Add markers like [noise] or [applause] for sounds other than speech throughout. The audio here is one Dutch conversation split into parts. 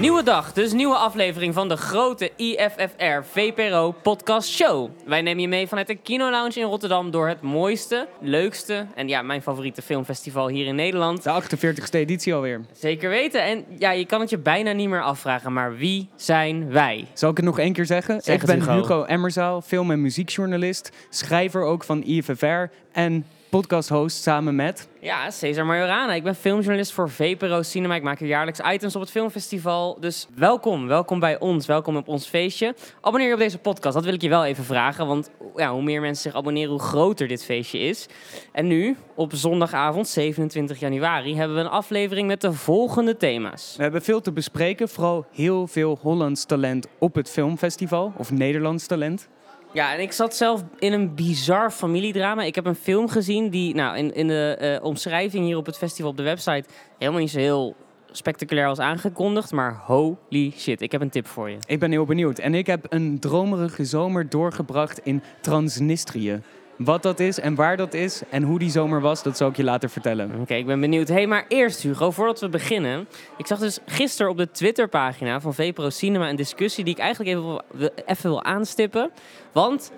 Nieuwe dag, dus nieuwe aflevering van de grote IFFR VPRO podcast show. Wij nemen je mee vanuit de Kino Lounge in Rotterdam door het mooiste, leukste en ja, mijn favoriete filmfestival hier in Nederland. De 48ste editie alweer. Zeker weten. En ja, je kan het je bijna niet meer afvragen, maar wie zijn wij? Zal ik het nog één keer zeggen? Zeg ik ben Hugo. Hugo Emmerzaal, film- en muziekjournalist, schrijver ook van IFFR en podcasthost samen met... Ja, Cesar Majorana. Ik ben filmjournalist voor VPRO Cinema. Ik maak hier jaarlijks items op het filmfestival. Dus welkom, welkom bij ons, welkom op ons feestje. Abonneer je op deze podcast, dat wil ik je wel even vragen. Want ja, hoe meer mensen zich abonneren, hoe groter dit feestje is. En nu, op zondagavond 27 januari, hebben we een aflevering met de volgende thema's. We hebben veel te bespreken, vooral heel veel Hollands talent op het filmfestival, of Nederlands talent. Ja, en ik zat zelf in een bizar familiedrama. Ik heb een film gezien die nou, in, in de eh, omschrijving hier op het festival op de website helemaal niet zo heel spectaculair was aangekondigd. Maar holy shit, ik heb een tip voor je. Ik ben heel benieuwd. En ik heb een dromerige zomer doorgebracht in Transnistrië. Wat dat is en waar dat is en hoe die zomer was, dat zal ik je later vertellen. Oké, ik ben benieuwd. hey, maar eerst Hugo, voordat we beginnen. Ik zag dus gisteren op de Twitterpagina van VPRO Cinema een discussie die ik eigenlijk even even wil aanstippen. Want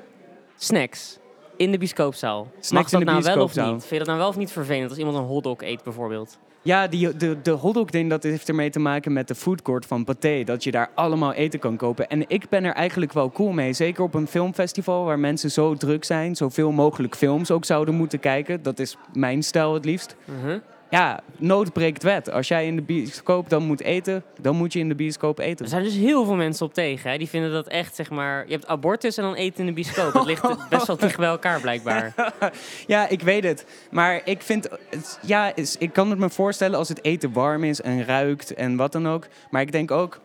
snacks in de bioscoopzaal. Mag Snacks dat in de nou wel of niet? Vind je dat nou wel of niet vervelend als iemand een hotdog eet bijvoorbeeld? Ja, die, de, de hotdog-ding dat heeft ermee te maken met de foodcourt van Pathé. Dat je daar allemaal eten kan kopen. En ik ben er eigenlijk wel cool mee. Zeker op een filmfestival waar mensen zo druk zijn. Zoveel mogelijk films ook zouden moeten kijken. Dat is mijn stijl het liefst. Mhm. Ja, nood breekt wet. Als jij in de bioscoop dan moet eten, dan moet je in de bioscoop Er eten. zijn dus heel veel mensen op tegen. Hè? Die vinden dat echt, zeg maar... Je hebt abortus en dan eten in de bioscoop. Dat ligt [laughs] best wel dicht bij elkaar, blijkbaar. [laughs] Ja, ik weet het. Maar ik vind, ja, ik kan het me voorstellen als het eten warm is en ruikt en wat dan ook. Maar ik denk ook,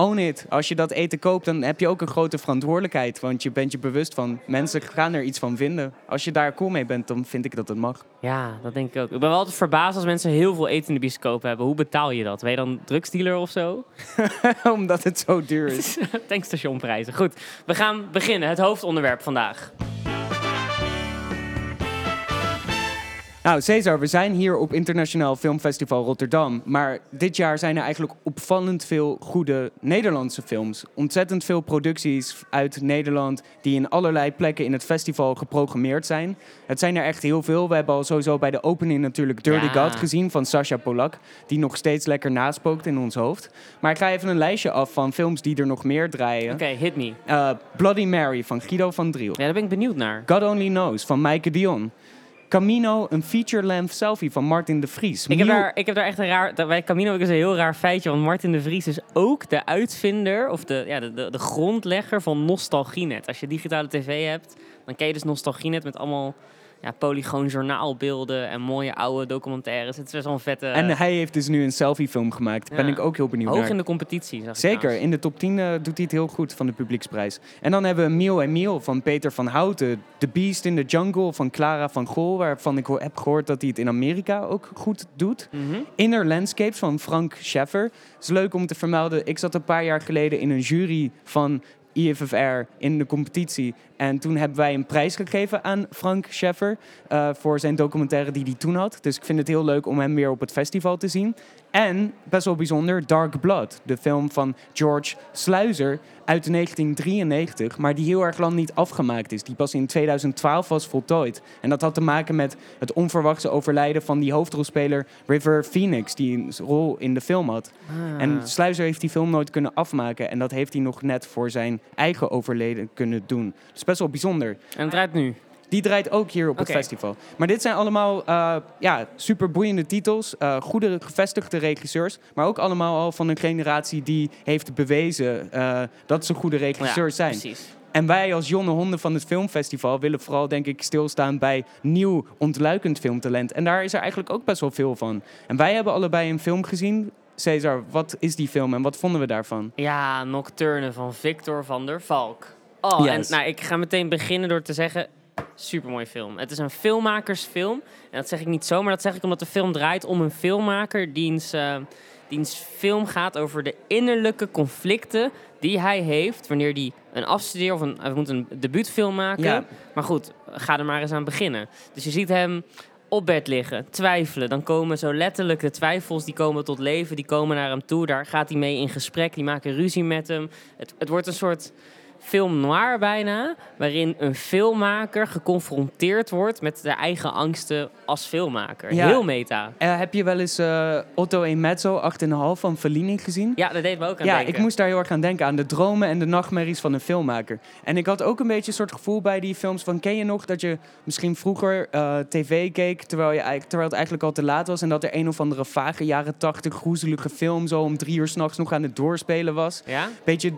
own it. Als je dat eten koopt, dan heb je ook een grote verantwoordelijkheid. Want je bent je bewust van, mensen gaan er iets van vinden. Als je daar cool mee bent, dan vind ik dat het mag. Ja, dat denk ik ook. Ik ben wel altijd verbaasd als mensen heel veel eten in de bioscoop hebben. Hoe betaal je dat? Ben je dan drugsdealer of zo? [laughs] Omdat het zo duur is. [laughs] Tankstationprijzen. Goed, we gaan beginnen. Het hoofdonderwerp vandaag. Nou, Cesar, we zijn hier op Internationaal Filmfestival Rotterdam. Maar dit jaar zijn er eigenlijk opvallend veel goede Nederlandse films. Ontzettend veel producties uit Nederland die in allerlei plekken in het festival geprogrammeerd zijn. Het zijn er echt heel veel. We hebben al sowieso bij de opening natuurlijk Dirty Ja. God gezien van Sasha Polak. Die nog steeds lekker naspookt in ons hoofd. Maar ik ga even een lijstje af van films die er nog meer draaien. Oké, hit me. Eh, Bloody Mary van Guido van Driel. Ja, daar ben ik benieuwd naar. God Only Knows van Maaike Dion. Camino, een feature-length selfie van Martin de Vries. Ik heb, daar, ik heb daar echt een raar... Bij Camino ik dus een heel raar feitje. Want Martin de Vries is ook de uitvinder... of de, ja, de, de, de grondlegger van Nostalgienet. Als je digitale tv hebt, dan ken je dus Nostalgienet... met allemaal ja, polygoon journaalbeelden en mooie oude documentaires. Het is best wel een vette... En hij heeft dus nu een selfiefilm gemaakt. Daar ben Ja. ik ook heel benieuwd hoog naar. in de competitie, zag Zeker, trouwens. in de top 10 eh, doet hij het heel goed van de publieksprijs. En dan hebben we Meal en Meal van Peter van Houten. The Beast in the Jungle van Clara van Gol, waarvan ik heb gehoord dat hij het in Amerika ook goed doet. Mhm. Inner Landscapes van Frank Scheffer. Het is leuk om te vermelden, ik zat een paar jaar geleden in een jury van IFFR in de competitie. En toen hebben wij een prijs gegeven aan Frank Scheffer eh, voor zijn documentaire die hij toen had. Dus ik vind het heel leuk om hem weer op het festival te zien. En, best wel bijzonder, Dark Blood. De film van George Sluizer uit 1993. Maar die heel erg lang niet afgemaakt is. Die pas in 2012 was voltooid. En dat had te maken met het onverwachte overlijden van die hoofdrolspeler River Phoenix. Die een rol in de film had. Ah. En Sluizer heeft die film nooit kunnen afmaken. En dat heeft hij nog net voor zijn eigen overleden kunnen doen. Dus best wel bijzonder. En het draait nu. Die draait ook hier op het festival. Maar dit zijn allemaal eh, ja, super boeiende titels. eh, goede gevestigde regisseurs. Maar ook allemaal al van een generatie die heeft bewezen eh, dat ze goede regisseurs Ja, zijn. precies. En wij als jonge honden van het filmfestival willen vooral denk ik stilstaan bij nieuw ontluikend filmtalent. En daar is er eigenlijk ook best wel veel van. En wij hebben allebei een film gezien. Cesar, wat is die film en wat vonden we daarvan? Ja, Nocturne van Victor van der Valk. Oh, en nou, ik ga meteen beginnen door te zeggen... Supermooi film. Het is een filmmakersfilm. En dat zeg ik niet zomaar. Dat zeg ik omdat de film draait om een filmmaker... diens, eh, diens film gaat over de innerlijke conflicten die hij heeft... wanneer hij een afstudeer of een, hij moet een debuutfilm maken. Ja. Maar goed, ga er maar eens aan beginnen. Dus je ziet hem op bed liggen, twijfelen. Dan komen zo letterlijk de twijfels, die komen tot leven, die komen naar hem toe. Daar gaat hij mee in gesprek, die maken ruzie met hem. Het, het wordt een soort film noir bijna, waarin een filmmaker geconfronteerd wordt met de eigen angsten als filmmaker. Ja. Heel meta. Eh, heb je wel eens eh, Otto e Mezzo 8,5 van Fellini gezien? Ja, dat deed me ook aan Ja, denken. ik moest daar heel erg aan denken, aan de dromen en de nachtmerries van een filmmaker. En ik had ook een beetje een soort gevoel bij die films van... ken je nog dat je misschien vroeger eh, tv keek terwijl, je, terwijl het eigenlijk al te laat was... en dat er een of andere vage jaren tachtig groezelige film... zo om drie uur s'nachts nog aan het doorspelen was? Ja? Beetje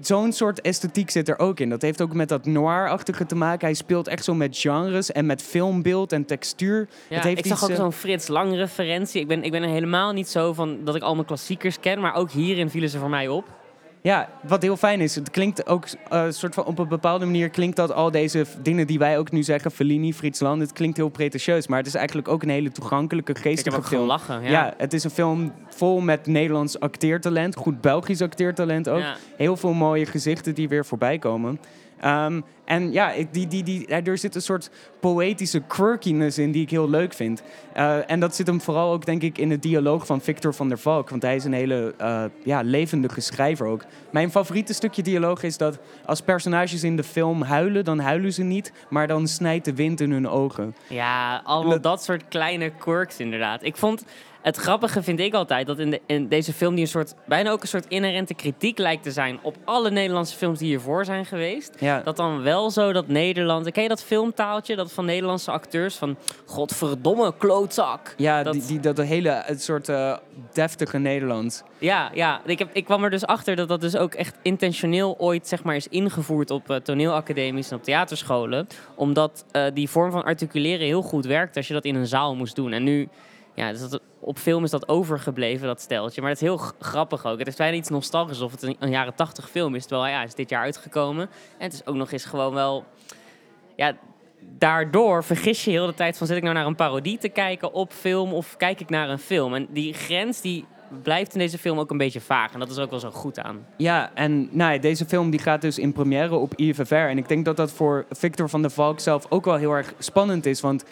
zo'n soort esthetiek zit er ook in. Dat heeft ook met dat noir-achtige te maken. Hij speelt echt zo met genres en met filmbeeld en textuur. Ja, heeft ik zag iets, ook eh, zo'n Frits Lang referentie. Ik ben, ik ben er helemaal niet zo van dat ik al mijn klassiekers ken, maar ook hierin vielen ze voor mij op. Ja, wat heel fijn is. Het klinkt ook eh, soort van op een bepaalde manier klinkt dat al deze dingen die wij ook nu zeggen, Fellini, Frits Lang, het klinkt heel pretentieus, maar het is eigenlijk ook een hele toegankelijke, Ik geestige ook film. Ja. Ja. het is een film vol met Nederlands acteertalent, goed Belgisch acteertalent ook. Ja. Heel veel mooie gezichten die weer voorbij komen. Ehm, en ja, die, die, die, er zit een soort poëtische quirkiness in die ik heel leuk vind. Eh, en dat zit hem vooral ook, denk ik, in het dialoog van Victor van der Valk. Want hij is een hele eh, ja, levendige schrijver ook. Mijn favoriete stukje dialoog is dat als personages in de film huilen, dan huilen ze niet, maar dan snijdt de wind in hun ogen. Ja, allemaal Dat- dat soort kleine quirks inderdaad. Ik vond het grappige vind ik altijd dat in, de, in deze film die een soort bijna ook een soort inherente kritiek lijkt te zijn op alle Nederlandse films die hiervoor zijn geweest. Ja. Dat dan wel zo dat Nederland, ken je dat filmtaaltje dat van Nederlandse acteurs van godverdomme klootzak. Ja, dat, die, die, dat hele het soort eh, deftige Nederlands. Ja, ja. Ik, heb, ik kwam er dus achter dat dat dus ook echt intentioneel ooit zeg maar, is ingevoerd op eh, toneelacademies en op theaterscholen. Omdat eh, die vorm van articuleren heel goed werkt als je dat in een zaal moest doen. En nu, ja, dus dat, op film is dat overgebleven, dat steltje. Maar het is heel grappig ook. Het is bijna iets nostalgisch of het een, jaren tachtig film is. Terwijl ja, is dit jaar uitgekomen. En het is ook nog eens gewoon wel... Ja, daardoor vergis je heel de tijd van... zit ik nou naar een parodie te kijken op film of kijk ik naar een film? En die grens die blijft in deze film ook een beetje vaag. En dat is ook wel zo goed aan. Ja, en nou ja, deze film die gaat dus in première op IFFR. En ik denk dat dat voor Victor van der Valk zelf ook wel heel erg spannend is. Want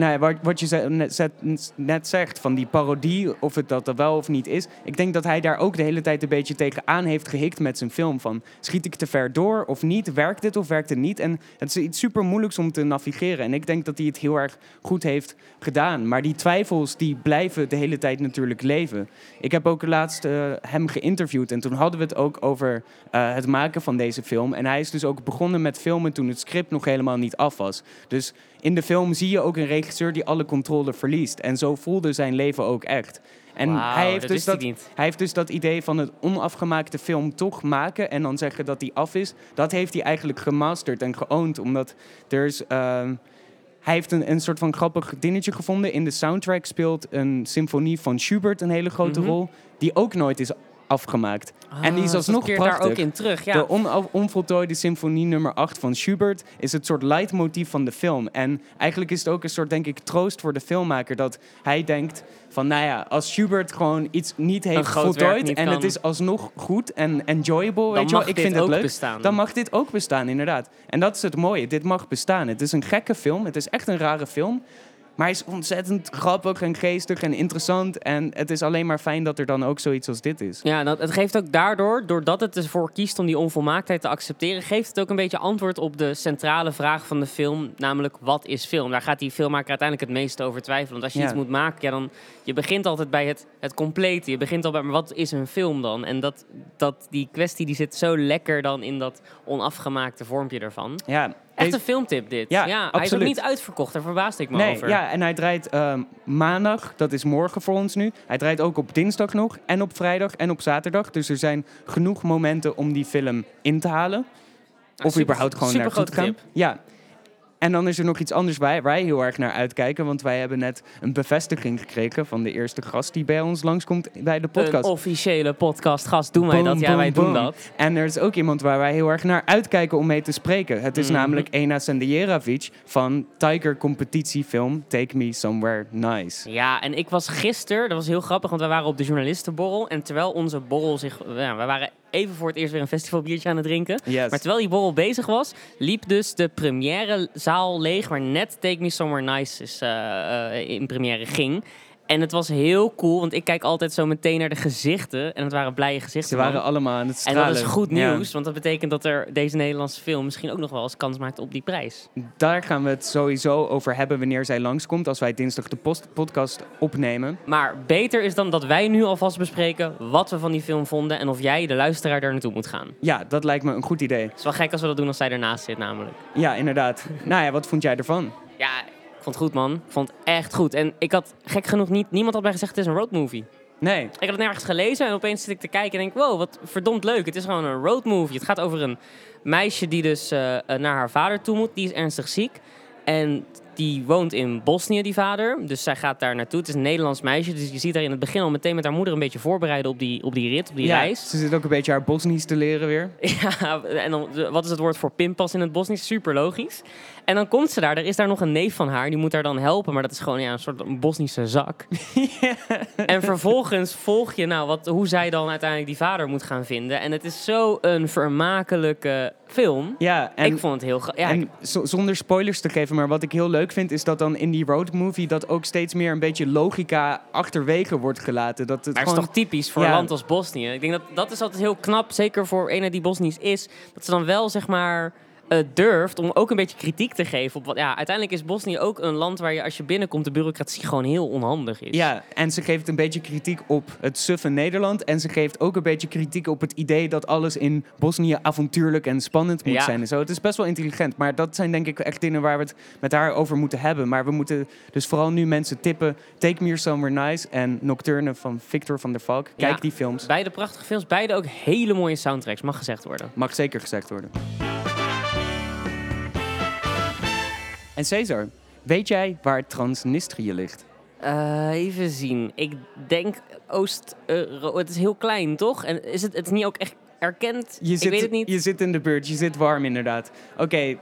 nou ja, wat, wat je net, net zegt, van die parodie, of het dat er wel of niet is. Ik denk dat hij daar ook de hele tijd een beetje tegenaan heeft gehikt met zijn film. Van, schiet ik te ver door of niet? Werkt dit of werkt het niet? En het is iets super moeilijks om te navigeren. En ik denk dat hij het heel erg goed heeft gedaan. Maar die twijfels, die blijven de hele tijd natuurlijk leven. Ik heb ook laatst eh, hem geïnterviewd en toen hadden we het ook over eh, het maken van deze film. En hij is dus ook begonnen met filmen toen het script nog helemaal niet af was. Dus in de film zie je ook een regisseur die alle controle verliest. En zo voelde zijn leven ook echt. En hij, heeft dat dus dat, hij heeft dus dat idee van het onafgemaakte film toch maken en dan zeggen dat die af is. Dat heeft hij eigenlijk gemasterd en geowned, omdat er is... ehm, hij heeft een, een soort van grappig dingetje gevonden. In de soundtrack speelt een symfonie van Schubert een hele grote Mhm. rol. Die ook nooit is afgemaakt. en die is Ah, alsnog dat prachtig. daar ook in terug. Ja. De onvoltooide symfonie nummer 8 van Schubert is het soort leidmotief van de film. En eigenlijk is het ook een soort, denk ik, troost voor de filmmaker. Dat hij denkt van, nou ja, als Schubert gewoon iets niet heeft voltooid... niet en kan. het is alsnog goed en enjoyable, dan weet je wel, ik vind het leuk. bestaan. Dan mag dit ook bestaan, inderdaad. En dat is het mooie. Dit mag bestaan. Het is een gekke film. Het is echt een rare film. Maar hij is ontzettend grappig en geestig en interessant. En het is alleen maar fijn dat er dan ook zoiets als dit is. Ja, dat, het geeft ook daardoor, doordat het ervoor kiest om die onvolmaaktheid te accepteren, geeft het ook een beetje antwoord op de centrale vraag van de film, namelijk wat is film? Daar gaat die filmmaker uiteindelijk het meeste over twijfelen. Want als je Ja. iets moet maken, ja, dan je begint altijd bij het, het complete. Je begint al bij, maar wat is een film dan? En dat, dat, die kwestie die zit zo lekker dan in dat onafgemaakte vormpje ervan. Ja, Echt een filmtip dit. Ja, hij is ook niet uitverkocht, daar verbaasde ik me Nee, over. ja, en hij draait ehm, maandag, dat is morgen voor ons nu. Hij draait ook op dinsdag nog, en op vrijdag en op zaterdag. Dus er zijn genoeg momenten om die film in te halen. Nou, of super- überhaupt gewoon naar toe te gaan. tip. Ja. En dan is er nog iets anders bij waar wij heel erg naar uitkijken. Want wij hebben net een bevestiging gekregen van de eerste gast die bij ons langskomt bij de podcast. Een officiële podcastgast, doen wij Boom, dat? Ja, boom, wij doen dat. En er is ook iemand waar wij heel erg naar uitkijken om mee te spreken. Het is Mhm. namelijk Ena Sendjerovic van Tiger competitiefilm Take Me Somewhere Nice. Ja, en ik was gisteren, dat was heel grappig, want wij waren op de journalistenborrel. En terwijl onze borrel zich, ja, we waren even voor het eerst weer een festivalbiertje aan het drinken. Yes. Maar terwijl die borrel bezig was, liep dus de première zaal leeg, waar net Take Me Somewhere Nice is, eh, in première ging. En het was heel cool, want ik kijk altijd zo meteen naar de gezichten. En het waren blije gezichten. Ze waren man. allemaal aan het en stralen. dat is goed Ja. nieuws, want dat betekent dat er deze Nederlandse film misschien ook nog wel eens kans maakt op die prijs. Daar gaan we het sowieso over hebben wanneer zij langskomt. Als wij dinsdag de post podcast opnemen. Maar beter is dan dat wij nu alvast bespreken wat we van die film vonden en of jij, de luisteraar, daar naartoe moet gaan. Ja, dat lijkt me een goed idee. Het is wel gek als we dat doen als zij ernaast zit, namelijk. Ja, inderdaad. nou ja, wat vond jij ervan? Ja, vond het goed, man. Vond het echt goed. En ik had gek genoeg niet... Niemand had mij gezegd, het is een roadmovie. Nee. Ik had het nergens gelezen en opeens zit ik te kijken en denk... Wow, wat verdomd leuk. Het is gewoon een roadmovie. Het gaat over een meisje die dus eh, eh, naar haar vader toe moet. Die is ernstig ziek. En die woont in Bosnië, die vader. Dus zij gaat daar naartoe. Het is een Nederlands meisje. Dus je ziet haar in het begin al meteen met haar moeder een beetje voorbereiden op die, op die rit, op die ja, reis. Ze zit ook een beetje haar Bosnisch te leren weer. [laughs] Ja, en dan, wat is het woord voor pinpas in het Bosnisch? Super logisch. En dan komt ze daar, er is daar nog een neef van haar, die moet haar dan helpen, maar dat is gewoon ja, een soort Bosnische zak. [laughs] En vervolgens volg je nou wat, hoe zij dan uiteindelijk die vader moet gaan vinden. En het is zo een vermakelijke film. Ja, en, ik vond het heel... Ja, en zo- zonder spoilers te geven, maar wat ik heel leuk vind, is dat dan in die roadmovie dat ook steeds meer een beetje logica achterwege wordt gelaten. Dat het maar het is gewoon... toch typisch voor Ja. een land als Bosnië. Ik denk dat dat is altijd heel knap, zeker voor een die Bosnisch is, dat ze dan wel zeg maar eh, durft om ook een beetje kritiek te geven op wat. Ja, uiteindelijk is Bosnië ook een land waar je als je binnenkomt de bureaucratie gewoon heel onhandig is. Ja, en ze geeft een beetje kritiek op het suffe Nederland. En ze geeft ook een beetje kritiek op het idee dat alles in Bosnië avontuurlijk en spannend moet Ja. zijn en zo. Het is best wel intelligent, maar dat zijn denk ik echt dingen waar we het met haar over moeten hebben. Maar we moeten dus vooral nu mensen tippen. Take Me Somewhere Nice en Nocturne van Victor van der Valk. Kijk Ja. die films. Beide prachtige films, beide ook hele mooie soundtracks, mag gezegd worden. Mag zeker gezegd worden. En Cesar, weet jij waar Transnistrië ligt? Eh, even zien. Ik denk Oost. euro het is heel klein, toch? En is het, het is niet ook echt erkend? Je ik weet het niet. Je zit in de buurt, je zit warm inderdaad. Oké,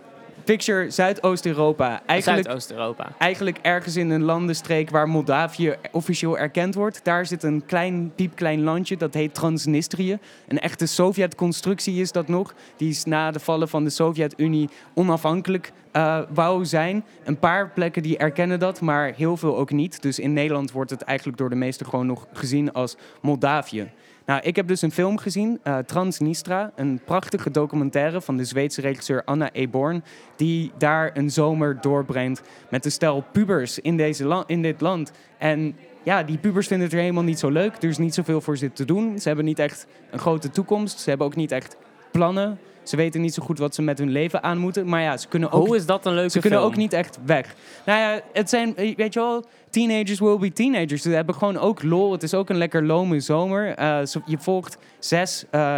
picture Zuidoost-Europa. Eigenlijk, Zuidoost-Europa. eigenlijk ergens in een landenstreek waar Moldavië officieel erkend wordt. Daar zit een klein, piepklein landje, dat heet Transnistrië. Een echte Sovjet-constructie is dat nog. Die is na de vallen van de Sovjet-Unie onafhankelijk eh, wou zijn. Een paar plekken die erkennen dat, maar heel veel ook niet. Dus in Nederland wordt het eigenlijk door de meesten gewoon nog gezien als Moldavië. Nou, ik heb dus een film gezien, eh, Transnistra. Een prachtige documentaire van de Zweedse regisseur Anna Eborn. Die daar een zomer doorbrengt met een stel pubers in, deze in dit land. En ja, die pubers vinden het er helemaal niet zo leuk. Er is niet zoveel voor ze te doen. Ze hebben niet echt een grote toekomst. Ze hebben ook niet echt plannen. Ze weten niet zo goed wat ze met hun leven aan moeten. Maar ja, ze kunnen ook Hoe is dat een leuke ze kunnen ook niet echt weg. Nou ja, het zijn, eh, weet je wel, teenagers will be teenagers. Ze hebben gewoon ook lol. Het is ook een lekker lome zomer. Eh, je volgt zes eh,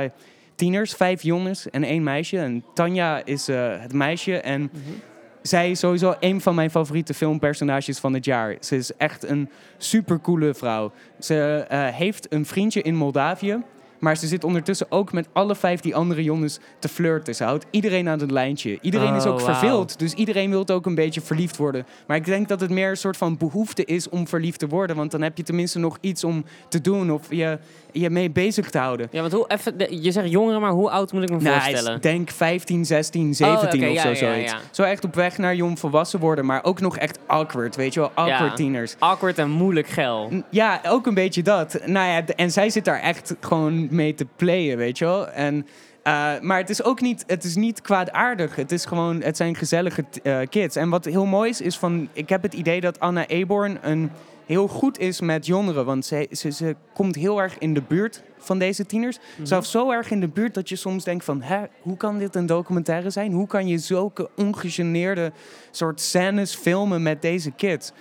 tieners, vijf jongens en één meisje. En Tanja is het meisje. En Mhm. zij is sowieso een van mijn favoriete filmpersonages van het jaar. Ze is echt een supercoole vrouw. Ze heeft een vriendje in Moldavië. Maar ze zit ondertussen ook met alle vijf die andere jongens te flirten. Ze houdt iedereen aan het lijntje. Iedereen is Oh, ook wauw. verveeld. Dus iedereen wil ook een beetje verliefd worden. Maar ik denk dat het meer een soort van behoefte is om verliefd te worden. Want dan heb je tenminste nog iets om te doen of je, je mee bezig te houden. Ja, want hoe even, je zegt jongeren, maar hoe oud moet ik me Nou, voorstellen? denk 15, 16, 17 oké, of zo. ja, zoiets. ja. Zo echt op weg naar jong volwassen worden. Maar ook nog echt awkward, weet je wel. Awkward tieners. Awkward en moeilijk geil. N- Ja, ook een beetje dat. Nou ja, en zij zit daar echt gewoon mee te playen, weet je wel. En, eh, maar het is ook niet, het is niet kwaadaardig. Het is gewoon, het zijn gezellige eh, kids. En wat heel mooi is, is van, ik heb het idee dat Anna Eborn een heel goed is met jongeren. Want ze, ze, ze komt heel erg in de buurt van deze tieners. Mhm. Zelfs zo erg in de buurt dat je soms denkt van... Hè, hoe kan dit een documentaire zijn? Hoe kan je zulke ongegeneerde soort scènes filmen met deze kids?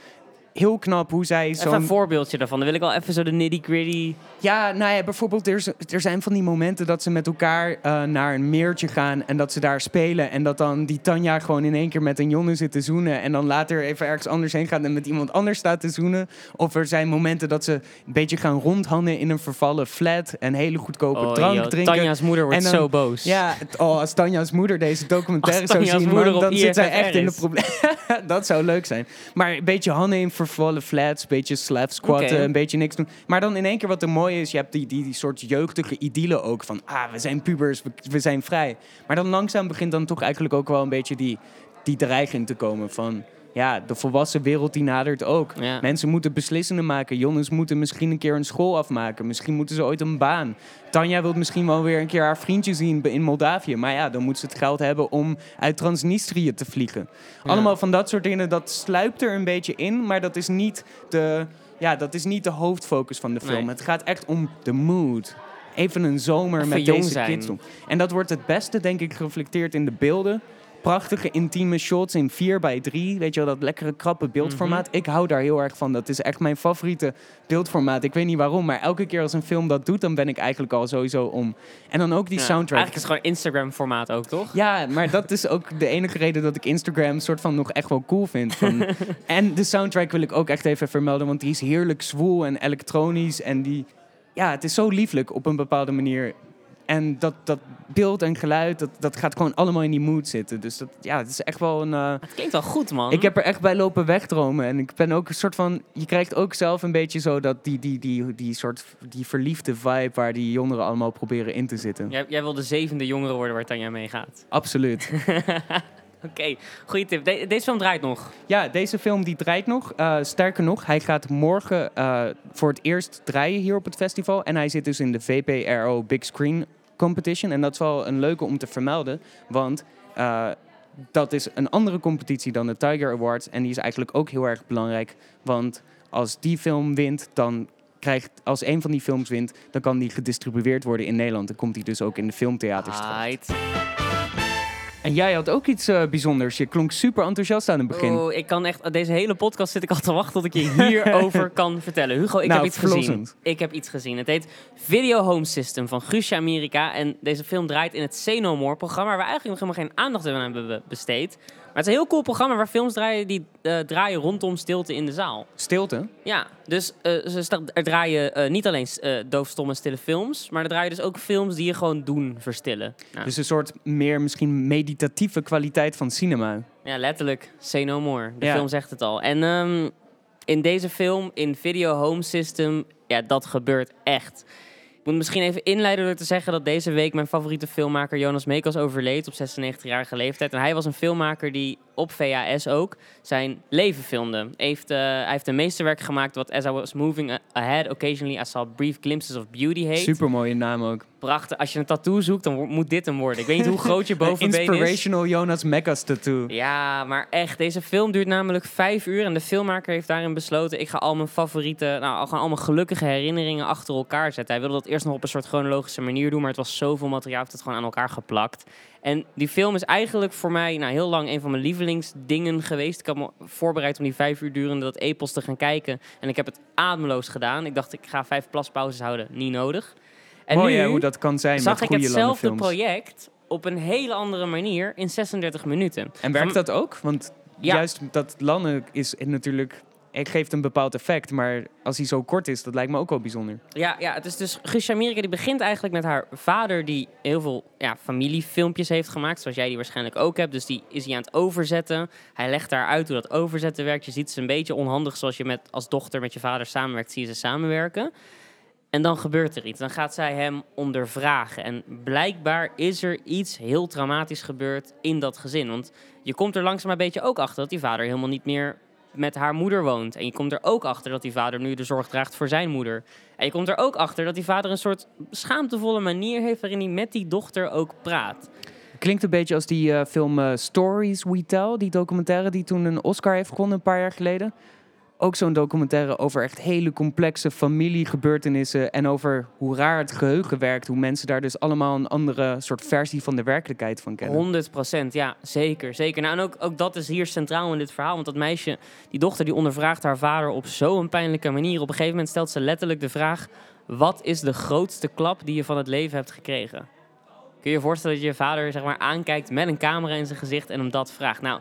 Heel knap hoe zij Even een zo'n... voorbeeldje daarvan. Dan wil ik wel even zo de nitty-gritty... Ja, nou ja, bijvoorbeeld er, er zijn van die momenten dat ze met elkaar eh, naar een meertje gaan en dat ze daar spelen. En dat dan die Tanja gewoon in één keer met een jongen zit te zoenen. En dan later even ergens anders heen gaat en met iemand anders staat te zoenen. Of er zijn momenten dat ze een beetje gaan rondhangen in een vervallen flat en hele goedkope Oh, drank drinken. Tanja's moeder wordt dan- zo boos. Ja, oh, als Tanja's moeder deze documentaire zou zien, man, dan zit zij echt in de problemen. [laughs] dat zou leuk zijn. Maar een beetje Hanne in vervallen flats, beetje slap squatten, een beetje niks doen. Maar dan in één keer wat er mooi is, je hebt die, die, die soort jeugdige idylle ook van, ah, we zijn pubers, we, we zijn vrij. Maar dan langzaam begint dan toch eigenlijk ook wel een beetje die, die dreiging te komen van, ja, de volwassen wereld die nadert ook. Ja. Mensen moeten beslissingen maken. Jongens moeten misschien een keer een school afmaken. Misschien moeten ze ooit een baan. Tanja wil misschien wel weer een keer haar vriendje zien in Moldavië. Maar ja, dan moet ze het geld hebben om uit Transnistrië te vliegen. Ja. Allemaal van dat soort dingen, dat sluipt er een beetje in. Maar dat is niet de, ja, dat is niet de hoofdfocus van de film. Nee. Het gaat echt om de mood. Even een zomer Even met deze zijn. kids doen. En dat wordt het beste, denk ik, gereflecteerd in de beelden. Prachtige intieme shots in 4 bij 3 Weet je wel, dat lekkere krappe beeldformaat. Mhm. Ik hou daar heel erg van. Dat is echt mijn favoriete beeldformaat. Ik weet niet waarom, maar elke keer als een film dat doet, dan ben ik eigenlijk al sowieso om. En dan ook die Ja, soundtrack. Eigenlijk is het gewoon Instagram-formaat ook, toch? Ja, maar dat is ook de enige reden dat ik Instagram soort van nog echt wel cool vind. Van, [laughs] en de soundtrack wil ik ook echt even vermelden, want die is heerlijk zwoel en elektronisch. En die, ja, het is zo lieflijk op een bepaalde manier. En dat, dat beeld en geluid, dat, dat gaat gewoon allemaal in die mood zitten. Dus dat, ja, het is echt wel een... eh, Het klinkt wel goed, man. ik heb er echt bij lopen wegdromen. En ik ben ook een soort van. Je krijgt ook zelf een beetje zo dat die, die, die, die soort die verliefde vibe waar die jongeren allemaal proberen in te zitten. Jij, jij wil de zevende jongere worden waar Tanja mee gaat. Absoluut. [laughs] Oké, goede tip. De- deze film draait nog. Ja, deze film die draait nog. Eh, sterker nog, hij gaat morgen eh, voor het eerst draaien hier op het festival. En hij zit dus in de VPRO Big Screen Competition. En dat is wel een leuke om te vermelden. Want eh, dat is een andere competitie dan de Tiger Awards. En die is eigenlijk ook heel erg belangrijk. Want als die film wint, dan krijgt, als een van die films wint, dan kan die gedistribueerd worden in Nederland. Dan komt die dus ook in de filmtheaters. En jij had ook iets eh, bijzonders. Je klonk super enthousiast aan het begin. Oh, ik kan echt... Deze hele podcast zit ik al te wachten tot ik je [laughs] hierover kan vertellen. Hugo, ik Nou, heb iets gezien. Ik heb iets gezien. Het heet Video Home System van Guusje Amerika. En deze film draait in het Say No More programma... waar we eigenlijk nog helemaal geen aandacht aan hebben be- besteed. Maar het is een heel cool programma waar films draaien... die eh, draaien rondom stilte in de zaal. Stilte. Ja, dus eh, ze er draaien eh, niet alleen doofstomme stille films... maar er draaien dus ook films die je gewoon doen verstillen. Dus een soort meer misschien meditatieve kwaliteit van cinema. Ja, letterlijk. Say no more. De Ja. film zegt het al. En ehm, in deze film, in Video Home System, ja, dat gebeurt echt. Moet misschien even inleiden door te zeggen dat deze week mijn favoriete filmmaker Jonas Meekos overleed op 96-jarige leeftijd. En hij was een filmmaker die op VHS ook zijn leven filmde. Heeft, eh, hij heeft een meesterwerk gemaakt wat As I Was Moving Ahead, Occasionally I Saw Brief Glimpses of Beauty heet. Super mooie naam ook. Prachtig. Als je een tattoo zoekt, dan moet dit hem worden. Ik weet niet hoe groot je [laughs] Een bovenbeen is. inspirational Jonas Mekas tattoo. Ja, maar echt, deze film duurt namelijk vijf uur. En de filmmaker heeft daarin besloten... ik ga al mijn favoriete, nou, al gewoon al mijn gelukkige herinneringen achter elkaar zetten. Hij wilde dat eerst nog op een soort chronologische manier doen... maar het was zoveel materiaal, heeft het gewoon aan elkaar geplakt. En die film is eigenlijk voor mij nou, heel lang een van mijn lievelingsdingen geweest. Ik had me voorbereid om die vijf uur durende dat epos te gaan kijken. En ik heb het ademloos gedaan. Ik dacht, ik ga vijf plaspauzes houden. Niet nodig. En Mooi nu hè, hoe dat kan zijn zag met ik hetzelfde project op een hele andere manier in 36 minuten. En werkt dat ook? Want Ja. juist dat landen is natuurlijk... Het geeft een bepaald effect, maar als hij zo kort is, dat lijkt me ook wel bijzonder. Ja, ja, het is dus Guusje Amerika die begint eigenlijk met haar vader die heel veel ja, familiefilmpjes heeft gemaakt, zoals jij die waarschijnlijk ook hebt. Dus die is hij aan het overzetten. Hij legt daar uit hoe dat overzetten werkt. Je ziet ze een beetje onhandig zoals je met, als dochter met je vader samenwerkt, zie je ze samenwerken. En dan gebeurt er iets. Dan gaat zij hem ondervragen. En blijkbaar is er iets heel traumatisch gebeurd in dat gezin. Want je komt er langzaam een beetje ook achter dat die vader helemaal niet meer met haar moeder woont. En je komt er ook achter dat die vader nu de zorg draagt voor zijn moeder. En je komt er ook achter dat die vader een soort schaamtevolle manier heeft waarin hij met die dochter ook praat. Klinkt een beetje als die eh, film eh, Stories We Tell, die documentaire die toen een Oscar heeft gewonnen een paar jaar geleden. Ook zo'n documentaire over echt hele complexe familiegebeurtenissen en over hoe raar het geheugen werkt. Hoe mensen daar dus allemaal een andere soort versie van de werkelijkheid van kennen. 100 procent, ja, zeker. zeker. Nou, en ook, ook dat is hier centraal in dit verhaal. Want dat meisje, die dochter, die ondervraagt haar vader op zo'n pijnlijke manier. Op een gegeven moment stelt ze letterlijk de vraag... wat is de grootste klap die je van het leven hebt gekregen? Kun je je voorstellen dat je vader zeg maar, aankijkt met een camera in zijn gezicht en hem dat vraagt? Nou,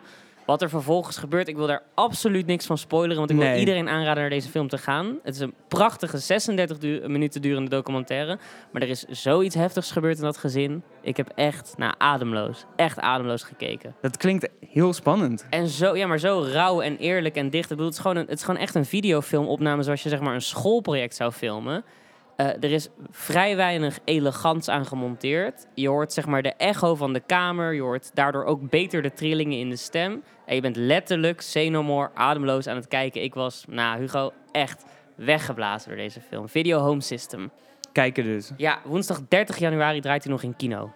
Wat er vervolgens gebeurt, ik wil daar absoluut niks van spoileren, want ik wil iedereen aanraden naar deze film te gaan. Het is een prachtige 36 du- minuten durende documentaire, maar er is zoiets heftigs gebeurd in dat gezin. Ik heb echt, nou, ademloos, echt ademloos gekeken. Dat klinkt heel spannend. En zo, ja, maar zo rauw en eerlijk en dicht. Ik bedoel, het is gewoon, een, het is gewoon echt een videofilmopname zoals je zeg maar een schoolproject zou filmen. Eh, er is vrij weinig elegants aan gemonteerd. Je hoort zeg maar de echo van de kamer. Je hoort daardoor ook beter de trillingen in de stem. En je bent letterlijk, say no more, ademloos aan het kijken. Ik was, nou Hugo, echt weggeblazen door deze film. Video Home System. Kijken dus. Ja, woensdag 30 januari draait hij nog in kino.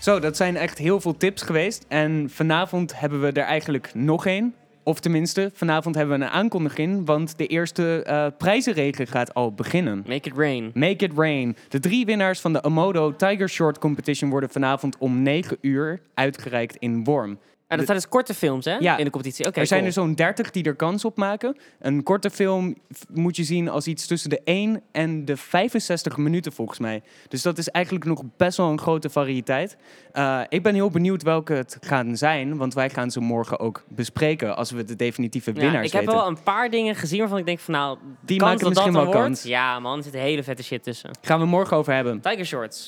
Zo, dat zijn echt heel veel tips geweest. En vanavond hebben we er eigenlijk nog één. Of tenminste, vanavond hebben we een aankondiging, want de eerste eh prijzenregen gaat al beginnen. Make it rain. Make It Rain. De drie winnaars van de Amodo Tiger Short Competition worden vanavond om 9 uur uitgereikt in Worm. En dat zijn dus korte films, hè? Ja. In de competitie. Oké, er zijn cool. er zo'n 30 die er kans op maken. Een korte film moet je zien als iets tussen de 1 en de 65 minuten volgens mij. Dus dat is eigenlijk nog best wel een grote variëteit. Eh, ik ben heel benieuwd welke het gaan zijn, want wij gaan ze morgen ook bespreken als we de definitieve Ja, winnaars ik heb weten. wel een paar dingen gezien waarvan ik denk van nou, Die maken misschien wel wordt. kans. Ja man, er zit hele vette shit tussen. Gaan we morgen over hebben. Tiger Shorts.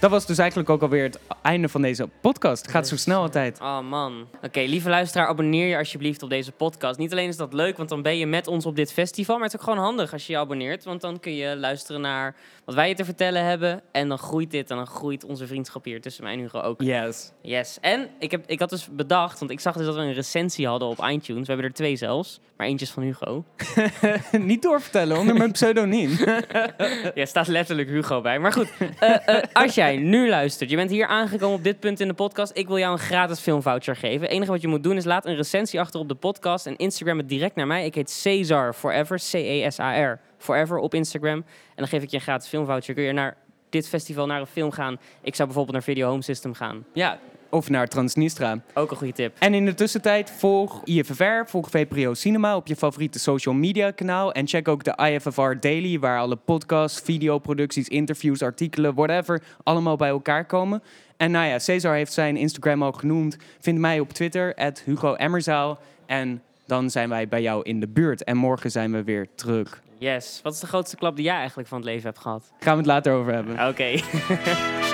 Dat was dus eigenlijk ook alweer het einde van deze podcast. Het gaat zo snel altijd. Oh man. Oké, lieve luisteraar, abonneer je alsjeblieft op deze podcast. Niet alleen is dat leuk, want dan ben je met ons op dit festival, maar het is ook gewoon handig als je je abonneert, want dan kun je luisteren naar wat wij je te vertellen hebben en dan groeit dit en dan groeit onze vriendschap hier tussen mij en Hugo ook. Yes. Yes. En ik, heb, ik had dus bedacht, want ik zag dus dat we een recensie hadden op iTunes. We hebben er twee zelfs, maar eentje is van Hugo. [laughs] Niet doorvertellen onder mijn pseudoniem. [laughs] Ja, staat letterlijk Hugo bij. Maar goed, eh, eh, als jij nu luistert, je bent hier aangekomen op dit punt in de podcast. Ik wil jou een gratis filmvoucher geven. Het enige wat je moet doen is laat een recensie achter op de podcast en Instagram het direct naar mij. Ik heet Cesar Forever, C-E-S-A-R, Forever op Instagram. En dan geef ik je een gratis filmvoucher. Kun je naar dit festival naar een film gaan. Ik zou bijvoorbeeld naar Video Home System gaan. ja, of naar Transnistra. Ook een goede tip. En in de tussentijd volg IFFR, volg VPRO Cinema op je favoriete social media kanaal. En check ook de IFFR Daily, waar alle podcasts, videoproducties, interviews, artikelen, whatever, allemaal bij elkaar komen. En nou ja, Cesar heeft zijn Instagram al genoemd. Vind mij op Twitter, Hugo Emmerzaal. En dan zijn wij bij jou in de buurt. En morgen zijn we weer terug. Yes. Wat is de grootste klap die jij eigenlijk van het leven hebt gehad? Gaan we het later over hebben. Oké. [laughs]